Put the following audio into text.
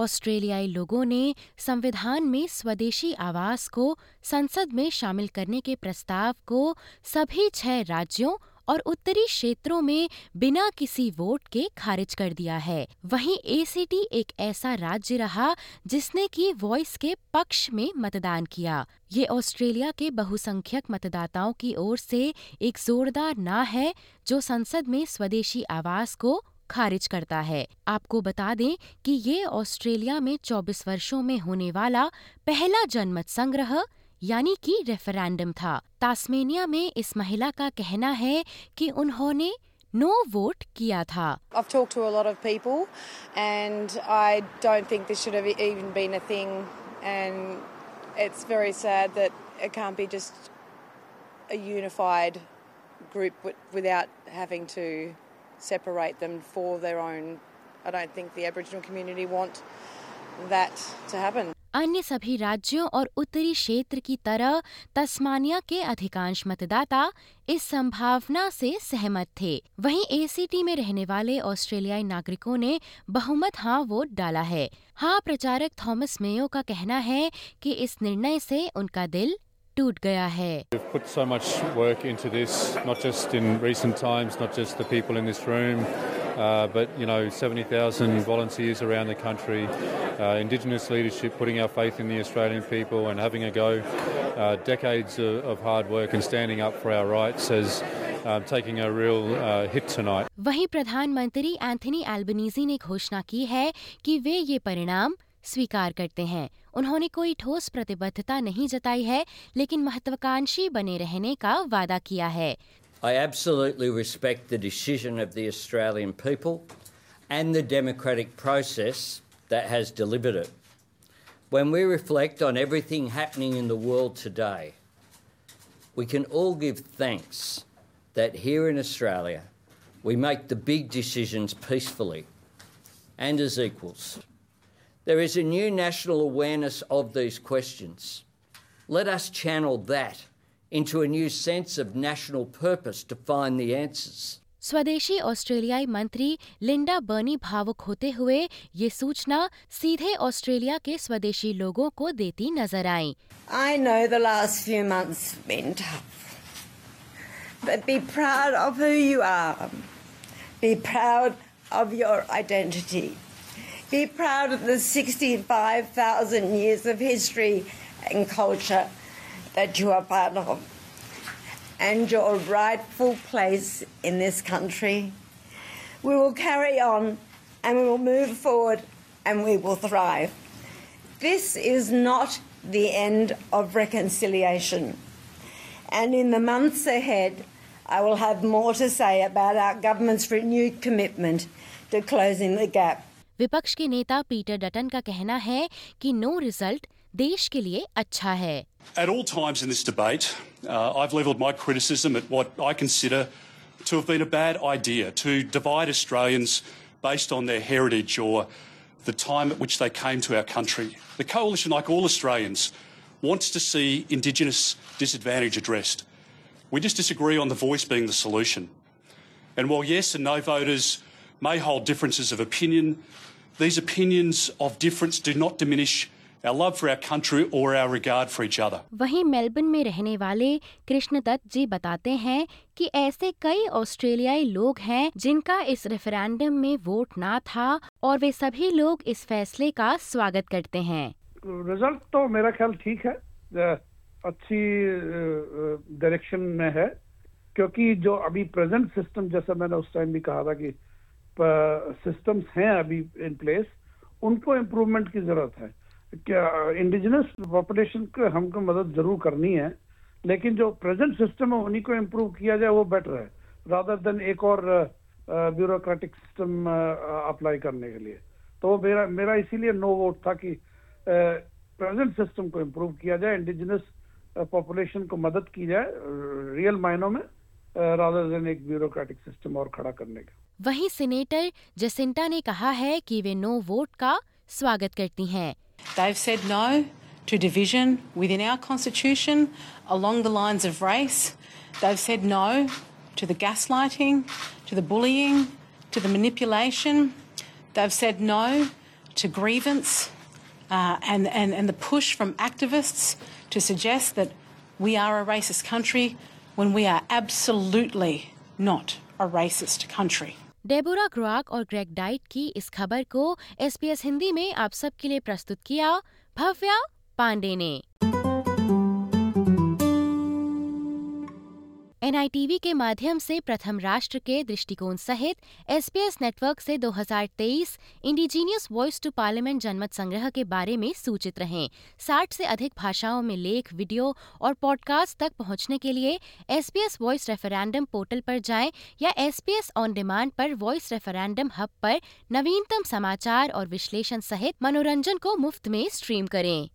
ऑस्ट्रेलियाई लोगों ने संविधान में स्वदेशी आवास को संसद में शामिल करने के प्रस्ताव को सभी छह राज्यों और उत्तरी क्षेत्रों में बिना किसी वोट के खारिज कर दिया है। वहीं एसीटी एक ऐसा राज्य रहा जिसने की वॉइस के पक्ष में मतदान किया। ये ऑस्ट्रेलिया के बहुसंख्यक मतदाताओं की ओर से एक जोरदार ना है जो संसद में स्वदेशी आवास को खारिज करता है। आपको बता दें कि ये ऑस्ट्रेलिया में 24 वर्षों में होने वाला पहला जनमत संग्रह, यानी कि रेफरेंडम था। तास्मेनिया में इस महिला का कहना है कि उन्होंने नो वोट किया था। Separate them for their own. I don't think the Aboriginal community want that to happen. अन्य सभी राज्यों और उत्तरी क्षेत्र की तरह, तस्मानिया के अधिकांश मतदाता इस संभावना से सहमत थे वहीं एसीटी में रहने वाले ऑस्ट्रेलियाई नागरिकों ने बहुमत हाँ वोट डाला है हाँ प्रचारक थॉमस मेयो का कहना है कि इस निर्णय से उनका दिल टूट गया है put so much work into this, not just in recent times, not just the people in this room, uh, but you know, 70,000 volunteers around the country, uh, Indigenous leadership, putting our faith in the Australian people and having a go. Uh, decades of, of hard work and standing up for our rights as um, taking a real uh, hit tonight. वहीं प्रधानमंत्री Anthony Albanese ने घोषणा की है कि वे ये परिणाम स्वीकार करते हैं उन्होंने कोई ठोस प्रतिबद्धता नहीं जताई है लेकिन महत्वाकांक्षी बने रहने का वादा किया है I absolutely respect the decision of the Australian people and the democratic process that has delivered it. When we reflect on everything happening in the world today, we can all give thanks that here in Australia we make the big decisions peacefully and as equals. There is a new national awareness of these questions. Let us channel that into a new sense of national purpose to find the answers. स्वदेशी ऑस्ट्रेलियाई मंत्री लिंडा बर्नी भावुक होते हुए ये सूचना सीधे Australia के स्वदेशी लोगों को देती नजर आई I know the last few months have been tough. But be proud of who you are. Be proud of your identity. be proud of the 65,000 years of history and culture that you are part of. And your rightful place in this country. We will carry on and we will move forward and we will thrive. This is not the end of reconciliation. And in the months ahead, I will have more to say about our government's renewed commitment to closing the gap. विपक्ष के नेता Peter Dutton का कहना है कि no result देश के लिए अच्छा है At all times in this debate, uh, I've levelled my criticism at what I consider to have been a bad idea to divide Australians based on their heritage or the time at which they came to our country. The Coalition, like all Australians, wants to see Indigenous disadvantage addressed. We just disagree on the voice being the solution. And while yes and no voters may hold differences of opinion, these opinions of difference do not diminish our love for our country or our regard for each other. वहीं Melbourne में रहने वाले कृष्णदत्त जी बताते हैं कि ऐसे कई ऑस्ट्रेलियाई लोग हैं जिनका इस रेफरेंडम में वोट ना था और वे सभी लोग इस फैसले का स्वागत करते हैं। रिज़ल्ट तो मेरा ख्याल ठीक है। अच्छी डायरेक्शन में है। क्योंकि जो अभी प्रेजेंट सिस्टम जैसा मैंने उस टाइम भी कहा था कि सिस्टम्स हैं अभी इन प्लेस उनको इम्प्रूवमेंट की ज़रूरत है। क्या इंडिजिनस पॉपुलेशन को हमको मदद ज़रूर करनी है, लेकिन जो प्रेजेंट सिस्टम है, उन्हीं को इम्प्रूव किया जाए, वो बेटर है रादर देन एक और ब्यूरोक्रेटिक सिस्टम अप्लाई करने के लिए। तो मेरा मेरा इसीलिए नो वोट था कि प्रेजेंट सिस्टम को इम्प्रूव किया जाए इंडिजिनस पॉपुलेशन को मदद की जाए रियल मायनों में। रादर देन एक ब्यूरोक्रेटिक सिस्टम और खड़ा करने का वहीं सीनेटर जसिंटा ने कहा है कि वे नो वोट का स्वागत करती हैं They've said no to division within our constitution along the lines of race. They've said no to the gaslighting, to the bullying, to the manipulation. They've said no to grievance uh, and, and, and the push from activists to suggest that we are a racist country when we are absolutely not a racist country. Deborah ग्रोआक और Greg diet की इस खबर को SPS Hindi में आप सबके लिए प्रस्तुत किया भव्या पांडे ने एनआईटीवी के माध्यम से प्रथम राष्ट्र के दृष्टिकोण सहित एसपीएस नेटवर्क से 2023 इंडिजीनियस वॉइस टू पार्लियामेंट जनमत संग्रह के बारे में सूचित रहें। 60 से अधिक भाषाओं में लेख, वीडियो और पॉडकास्ट तक पहुँचने के लिए एसपीएस वॉइस रेफरेंडम पोर्टल पर जाएँ या एसपीएस ऑन डिमांड पर वॉइस रेफरेंडम हब पर नवीनतम समाचार और विश्लेषण सहित मनोरंजन को मुफ़्त में स्ट्रीम करें।